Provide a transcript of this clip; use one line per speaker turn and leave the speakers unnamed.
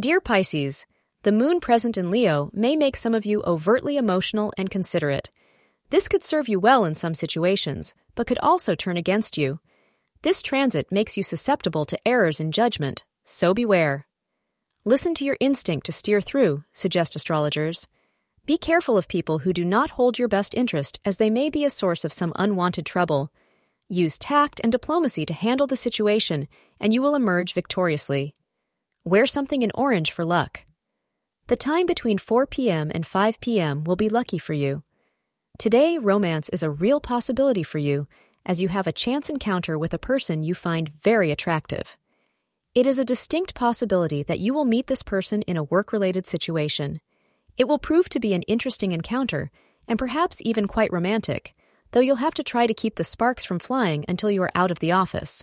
Dear Pisces, the moon present in Leo may make some of you overtly emotional and considerate. This could serve you well in some situations, but could also turn against you. This transit makes you susceptible to errors in judgment, so beware. Listen to your instinct to steer through, suggest astrologers. Be careful of people who do not hold your best interest, as they may be a source of some unwanted trouble. Use tact and diplomacy to handle the situation, and you will emerge victoriously. Wear something in orange for luck. The time between 4 p.m. and 5 p.m. will be lucky for you. Today, romance is a real possibility for you, as you have a chance encounter with a person you find very attractive. It is a distinct possibility that you will meet this person in a work related situation. It will prove to be an interesting encounter, and perhaps even quite romantic, though you'll have to try to keep the sparks from flying until you are out of the office.